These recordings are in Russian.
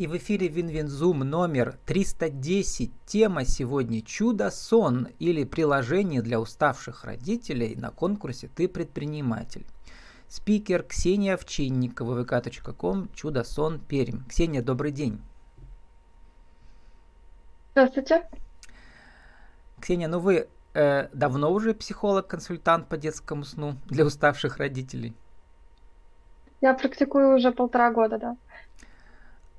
И в эфире Win-Win Zoom номер 310. Тема сегодня «Чудо-сон» или приложение для уставших родителей на конкурсе «Ты предприниматель». Спикер Ксения Овчинникова, vk.com, «Чудо-сон», Пермь. Ксения, добрый день. Здравствуйте. Ксения, ну вы э, давно уже психолог-консультант по детскому сну для уставших родителей? Я практикую уже полтора года, да.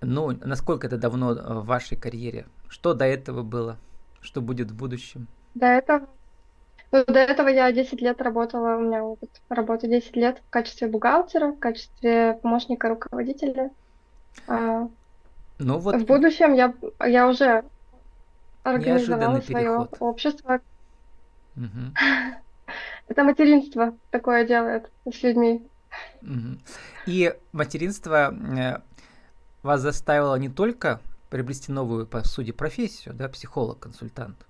Ну, насколько это давно э, в вашей карьере? Что до этого было? Что будет в будущем? До этого, ну, до этого я 10 лет работала, у меня опыт работы 10 лет в качестве бухгалтера, в качестве помощника руководителя. А, ну вот. В будущем я, я уже организовала свое общество. Угу. Это материнство такое делает с людьми. Угу. И материнство э, вас заставило не только приобрести новую, по сути, профессию, да, психолог-консультант. То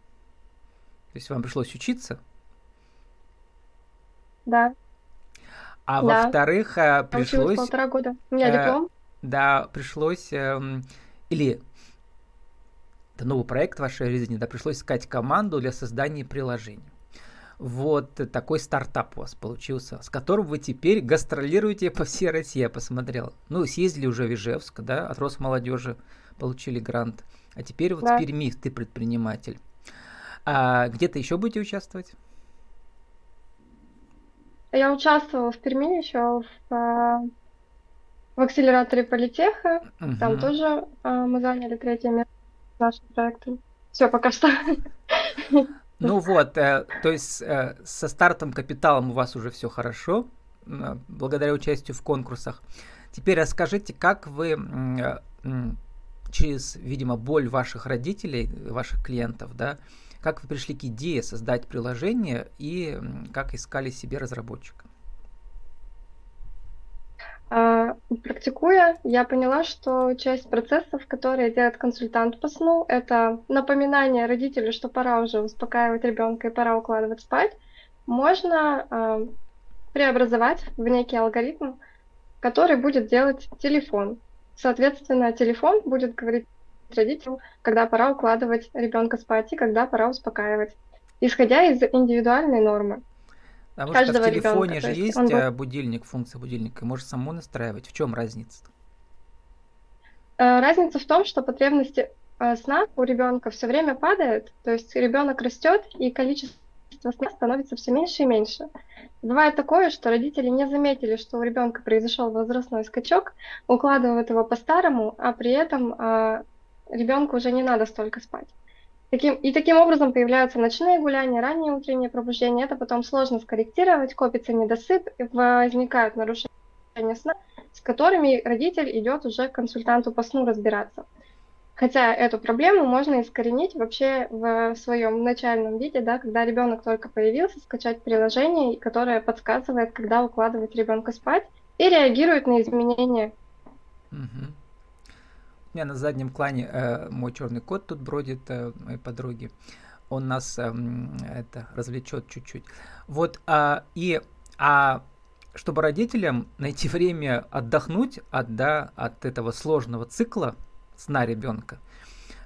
есть вам пришлось учиться? Да. А да. во-вторых, э, пришлось... полтора года. У меня э, диплом. Да, пришлось... Э, или это новый проект в вашей жизни, да, пришлось искать команду для создания приложения. Вот такой стартап у вас получился, с которым вы теперь гастролируете по всей России, я посмотрел. Ну, съездили уже в Ижевск, да, от Росмолодежи получили грант. А теперь вот да. в Перми ты предприниматель. А где-то еще будете участвовать? Я участвовала в Перми еще в, а, в акселераторе политеха. Угу. Там тоже а, мы заняли третье место нашим проектом. Все, пока что. Ну вот, э, то есть э, со стартом капиталом у вас уже все хорошо, благодаря участию в конкурсах. Теперь расскажите, как вы э, через, видимо, боль ваших родителей, ваших клиентов, да, как вы пришли к идее создать приложение и как искали себе разработчика? А, практикуя, я поняла, что часть процессов, которые делает консультант по сну, это напоминание родителю, что пора уже успокаивать ребенка и пора укладывать спать, можно э, преобразовать в некий алгоритм, который будет делать телефон. Соответственно, телефон будет говорить родителю, когда пора укладывать ребенка спать и когда пора успокаивать, исходя из индивидуальной нормы. Потому что в телефоне ребенка. же есть, есть. Э, будильник, функция будильника, и можешь саму настраивать. В чем разница? Э, разница в том, что потребности э, сна у ребенка все время падают, то есть ребенок растет, и количество сна становится все меньше и меньше. Бывает такое, что родители не заметили, что у ребенка произошел возрастной скачок, укладывают его по-старому, а при этом ребенку уже не надо столько спать. Таким, и таким образом появляются ночные гуляния, раннее утреннее пробуждение. Это потом сложно скорректировать, копится недосып, возникают нарушения сна, с которыми родитель идет уже к консультанту по сну разбираться. Хотя эту проблему можно искоренить вообще в своем начальном виде, да, когда ребенок только появился, скачать приложение, которое подсказывает, когда укладывать ребенка спать и реагирует на изменения. Угу. У меня на заднем клане э, мой черный кот тут бродит, э, моей подруги. Он нас э, это развлечет чуть-чуть. Вот, а, и, а чтобы родителям найти время отдохнуть от, да, от этого сложного цикла сна ребенка,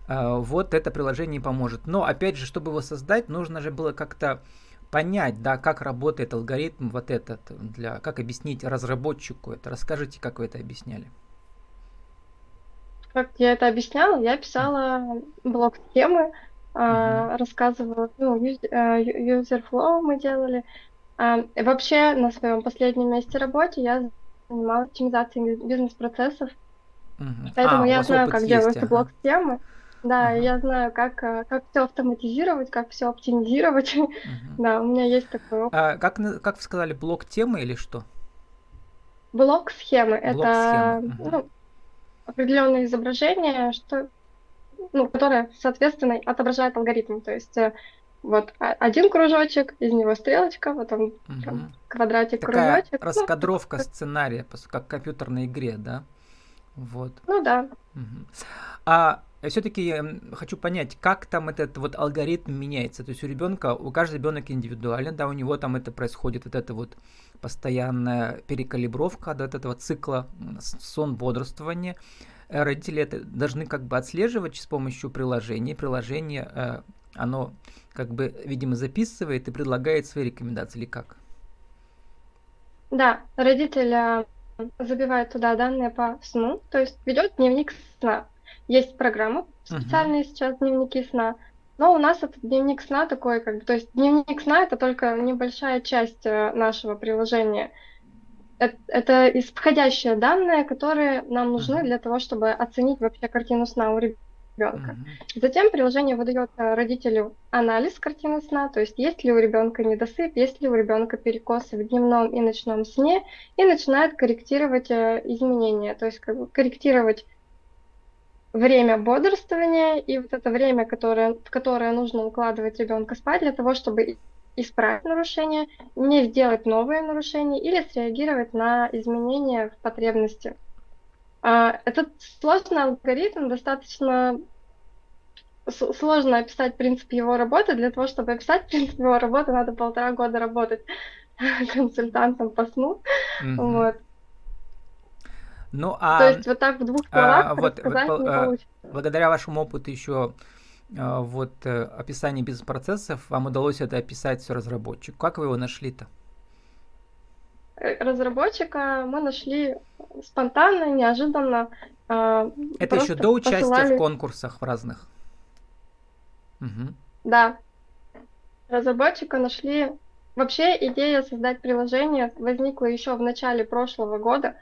э, вот это приложение поможет. Но, опять же, чтобы его создать, нужно же было как-то понять, да, как работает алгоритм вот этот, для, как объяснить разработчику это. Расскажите, как вы это объясняли. Как я это объясняла, я писала блок схемы, uh-huh. рассказывала, ну, а, user flow мы делали. А, вообще на своем последнем месте работы я занималась оптимизацией бизнес-процессов, uh-huh. поэтому а, я знаю, как делаются ага. блок схемы. Да, ага. я знаю, как, как все автоматизировать, как все оптимизировать. Угу. да, у меня есть такой опыт. А, как, как вы сказали, блок темы или что? Блок схемы. Блок это схемы. Угу. ну, определенное изображение, что, ну, которое, соответственно, отображает алгоритм. То есть э, вот один кружочек, из него стрелочка, потом угу. там, квадратик, Такая кружочек. Ну, раскадровка ну, сценария, как в компьютерной игре, да? Вот. Ну да. Угу. А все-таки хочу понять, как там этот вот алгоритм меняется. То есть у ребенка, у каждого ребенка индивидуален, да, у него там это происходит, вот это вот постоянная перекалибровка вот этого цикла сон бодрствования. э, родители это должны как бы отслеживать с помощью приложения. Приложение, э, оно как бы, видимо, записывает и предлагает свои рекомендации или как? Да, родитель э, забивает туда данные по сну, то есть ведет дневник сна. Есть программы специальные uh-huh. сейчас дневники сна, но у нас этот дневник сна такой, как бы, то есть дневник сна это только небольшая часть э, нашего приложения. Это, это исходящие данные, которые нам нужны uh-huh. для того, чтобы оценить вообще картину сна у ребенка ребенка. Mm-hmm. Затем приложение выдает э, родителю анализ картины сна, то есть есть ли у ребенка недосып, есть ли у ребенка перекосы в дневном и ночном сне, и начинает корректировать э, изменения, то есть как бы корректировать время бодрствования и вот это время, которое, в которое нужно укладывать ребенка спать для того, чтобы исправить нарушение, не сделать новые нарушения или среагировать на изменения в потребности. А, этот сложный алгоритм достаточно сложно описать принцип его работы. Для того, чтобы описать принцип его работы, надо полтора года работать консультантом по сну. Mm-hmm. Вот. Ну, а, То есть вот так в двух а, словах а, вот, вот, не а, Благодаря вашему опыту еще а, вот э, описание бизнес-процессов, вам удалось это описать все разработчику. Как вы его нашли-то? Э, разработчика мы нашли спонтанно, неожиданно. Э, Это еще до участия посылали... в конкурсах в разных. Угу. Да. Разработчика нашли. Вообще идея создать приложение возникла еще в начале прошлого года.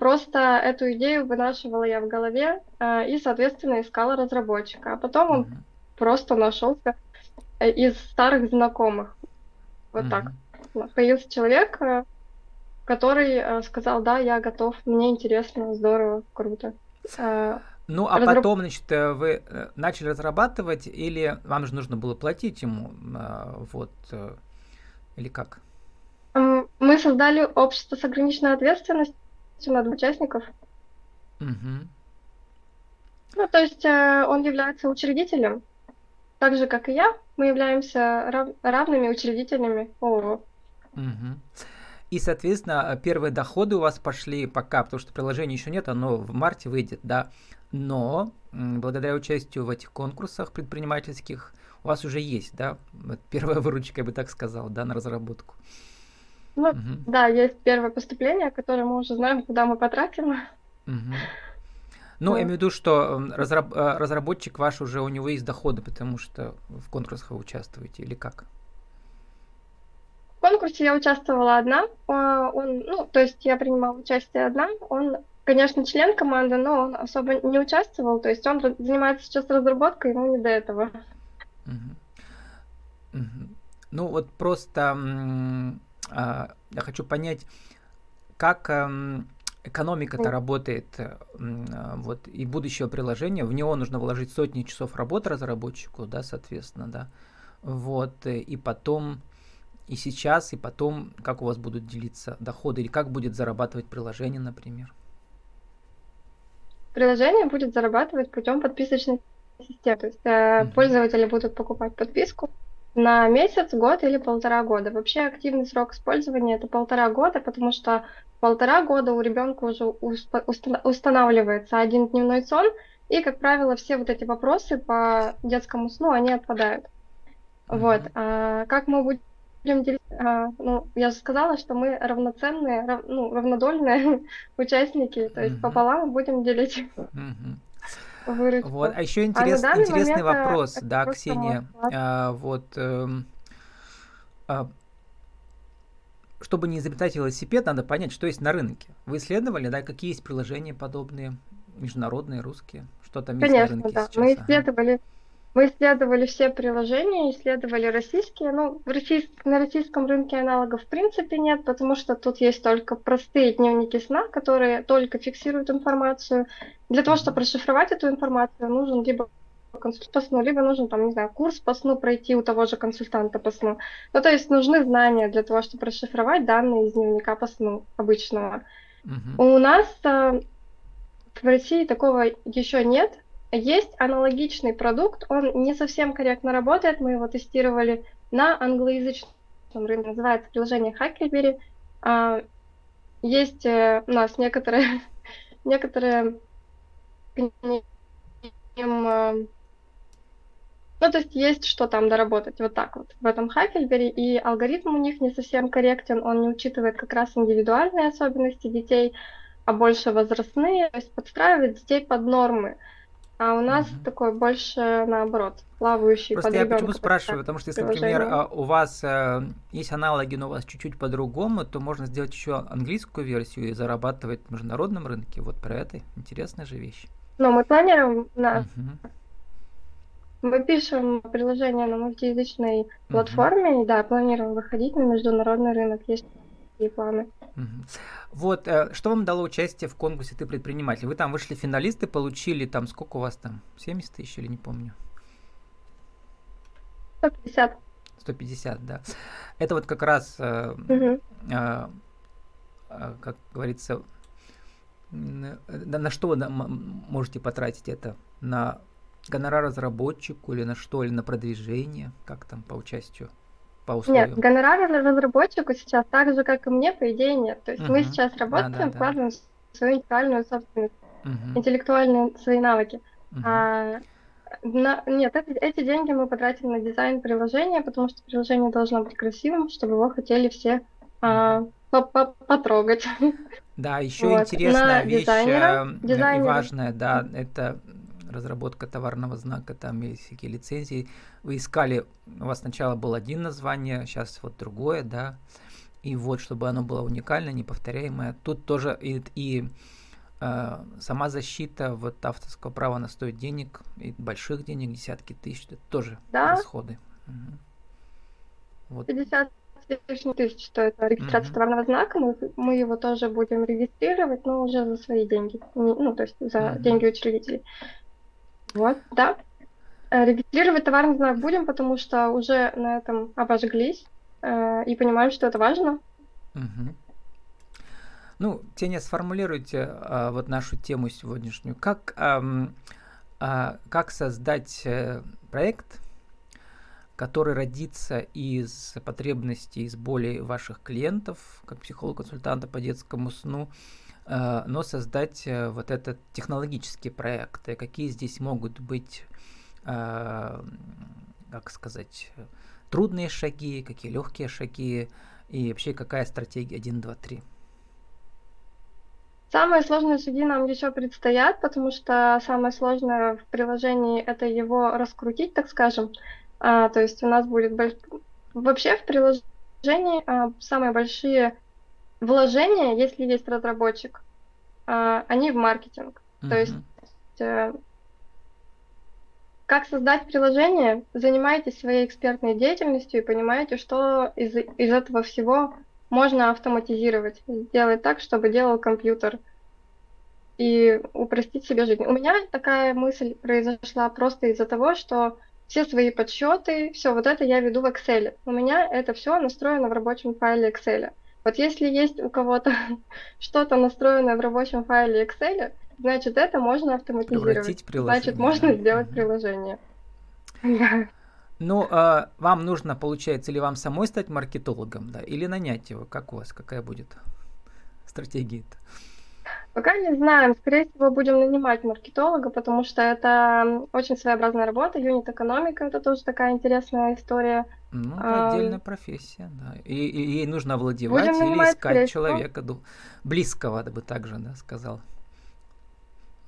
Просто эту идею вынашивала я в голове э, и, соответственно, искала разработчика. А потом он угу. просто нашелся из старых знакомых. Вот угу. так. Появился человек, который э, сказал, да, я готов, мне интересно, здорово, круто. Э, ну, а Разраб... потом, значит, э, вы начали разрабатывать, или вам же нужно было платить ему, вот, или как? Мы создали общество с ограниченной ответственностью на двух участников. Угу. Ну, то есть он является учредителем, так же, как и я, мы являемся рав... равными учредителями ООО. Угу. И, соответственно, первые доходы у вас пошли пока, потому что приложения еще нет, оно в марте выйдет, да. Но благодаря участию в этих конкурсах предпринимательских у вас уже есть, да, первая выручка, я бы так сказал, да, на разработку. Ну, угу. да, есть первое поступление, которое мы уже знаем, куда мы потратим. Угу. Ну, я имею в виду, что разраб- э, разработчик ваш уже у него есть доходы, потому что в конкурсах вы участвуете, или как? В конкурсе я участвовала одна. А, он, ну, то есть я принимала участие одна. Он, конечно, член команды, но он особо не участвовал. То есть он занимается сейчас разработкой, ему не до этого. Ну вот просто я хочу понять, как экономика-то работает, а, вот, и будущее приложение, в него нужно вложить сотни часов работы разработчику, да, соответственно, да, вот, и потом и сейчас, и потом, как у вас будут делиться доходы, или как будет зарабатывать приложение, например? Приложение будет зарабатывать путем подписочной системы. То есть э, угу. пользователи будут покупать подписку на месяц, год или полтора года. Вообще активный срок использования это полтора года, потому что полтора года у ребенка уже устанавливается один дневной сон, и, как правило, все вот эти вопросы по детскому сну, они отпадают. Mm-hmm. Вот. А как мы будем делиться, а, ну, я же сказала, что мы равноценные, рав, ну, равнодольные участники, то есть mm-hmm. пополам будем делить mm-hmm. Выручку. Вот, а еще интерес, а интересный вопрос, да, Ксения, а, вот, э, а, чтобы не изобретать велосипед, надо понять, что есть на рынке. Вы исследовали, да, какие есть приложения подобные, международные, русские, что там Конечно, есть на рынке да. сейчас? Мы исследовали ага мы исследовали все приложения, исследовали российские. Ну, в российск... на российском рынке аналогов в принципе нет, потому что тут есть только простые дневники сна, которые только фиксируют информацию. Для того, чтобы расшифровать эту информацию, нужен либо консультант по сну, либо нужен, там, не знаю, курс по сну пройти у того же консультанта по сну. Ну, то есть нужны знания для того, чтобы расшифровать данные из дневника по сну обычного. Uh-huh. У нас э, в России такого еще нет, есть аналогичный продукт, он не совсем корректно работает, мы его тестировали на англоязычном рынке, называется приложение Huckleberry. А, есть э, у нас некоторые, некоторые ним э, ну, то есть есть что там доработать, вот так вот, в этом Хакельбере, и алгоритм у них не совсем корректен, он не учитывает как раз индивидуальные особенности детей, а больше возрастные, то есть подстраивает детей под нормы. А у нас угу. такой больше наоборот, плавающий Просто я почему спрашиваю, потому что если, например, а, у вас э, есть аналоги, но у вас чуть-чуть по-другому, то можно сделать еще английскую версию и зарабатывать в международном рынке. Вот про это интересная же вещь. Но мы планируем на угу. Мы пишем приложение на мультиязычной uh-huh. платформе, и да, планируем выходить на международный рынок, есть такие планы. Вот, э, что вам дало участие в конкурсе «Ты предприниматель»? Вы там вышли финалисты, получили там, сколько у вас там, 70 тысяч или не помню? 150. 150, да. Это вот как раз, э, э, как говорится, на, на что вы можете потратить это? На гонорар разработчику или на что, или на продвижение? Как там по участию? По условиям? Нет, гонорара разработчику сейчас так же, как и мне, по идее, нет. То есть угу. мы сейчас работаем, да, да, вкладываем да. свою интеллектуальную собственность, угу. интеллектуальные свои навыки. Угу. А, на, нет, эти, эти деньги мы потратили на дизайн приложения, потому что приложение должно быть красивым, чтобы его хотели все а, потрогать. Да, еще вот. интересная на вещь дизайнера, э, дизайнера. и важная, да, это разработка товарного знака, там есть всякие лицензии. Вы искали, у вас сначала было один название, сейчас вот другое, да, и вот, чтобы оно было уникальное, неповторяемое. Тут тоже и, и э, сама защита вот авторского права, она стоит денег, и больших денег, десятки тысяч, это тоже да? расходы. Угу. Вот. 50 тысяч стоит регистрация угу. товарного знака, мы, мы его тоже будем регистрировать, но уже за свои деньги, ну, то есть за угу. деньги учредителей. Вот, да. Э, регистрировать товарный знак будем, потому что уже на этом обожглись э, и понимаем, что это важно. Угу. Ну, Теня, сформулируйте а, вот нашу тему сегодняшнюю. Как, а, а, как создать э, проект, который родится из потребностей, из боли ваших клиентов, как психолог-консультанта по детскому сну, Э, но создать э, вот этот технологический проект. И какие здесь могут быть, э, как сказать, трудные шаги, какие легкие шаги, и вообще какая стратегия 1, 2, 3? Самые сложные шаги нам еще предстоят, потому что самое сложное в приложении это его раскрутить, так скажем. А, то есть у нас будет больш... вообще в приложении а, самые большие вложения, если есть разработчик, а, они в маркетинг. Uh-huh. То есть э, как создать приложение, занимайтесь своей экспертной деятельностью и понимаете, что из, из этого всего можно автоматизировать, сделать так, чтобы делал компьютер и упростить себе жизнь. У меня такая мысль произошла просто из-за того, что все свои подсчеты, все вот это я веду в Excel. У меня это все настроено в рабочем файле Excel. Вот если есть у кого-то что-то настроенное в рабочем файле Excel, значит, это можно автоматизировать. Значит, можно сделать приложение. Ну, а вам нужно, получается, или вам самой стать маркетологом, да, или нанять его? Как у вас, какая будет стратегия-то? Пока не знаем. Скорее всего, будем нанимать маркетолога, потому что это очень своеобразная работа. Юнит-экономика – это тоже такая интересная история. Ну, это отдельная профессия, да. И, и ей нужно овладевать будем или искать средства. человека близкого, бы также, да, сказал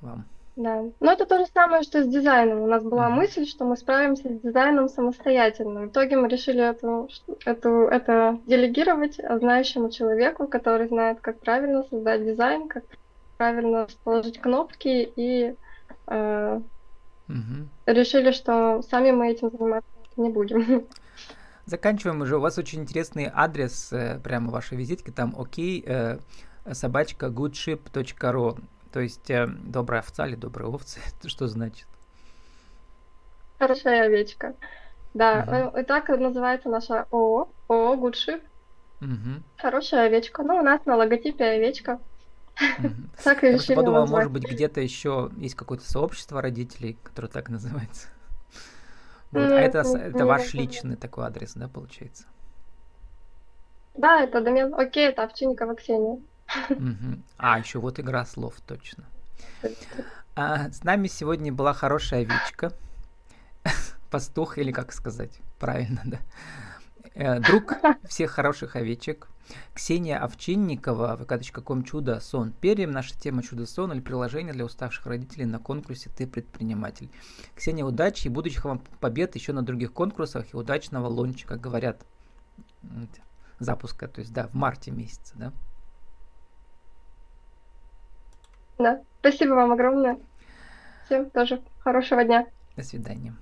вам. Да. Но это то же самое, что с дизайном. У нас была mm-hmm. мысль, что мы справимся с дизайном самостоятельно. В итоге мы решили эту, эту, это делегировать знающему человеку, который знает, как правильно создать дизайн, как правильно положить кнопки и э, угу. решили, что сами мы этим заниматься не будем. Заканчиваем уже. У вас очень интересный адрес, э, прямо вашей визитки, там окей, э, собачка goodship.ru. То есть э, добрая овца или добрая овца, это что значит? Хорошая овечка. Да, угу. и так называется наша ООО, ООО Goodship. Угу. Хорошая овечка. Ну, у нас на логотипе овечка. Так и решили подумал, может быть, где-то еще есть какое-то сообщество родителей, которое так называется. Вот. А это, это ваш личный такой адрес, да, получается? Да, это домен. Окей, это Овчинникова Ксения. А, еще вот игра слов, точно. А с нами сегодня была хорошая овечка. Пастух, или как сказать правильно, да. Э, друг всех хороших овечек. Ксения Овчинникова, vk.com чудо сон. Перьям наша тема чудо сон или приложение для уставших родителей на конкурсе Ты предприниматель. Ксения, удачи и будущих вам побед еще на других конкурсах и удачного лонча, как говорят, запуска, то есть да, в марте месяце, да. Да, спасибо вам огромное. Всем тоже хорошего дня. До свидания.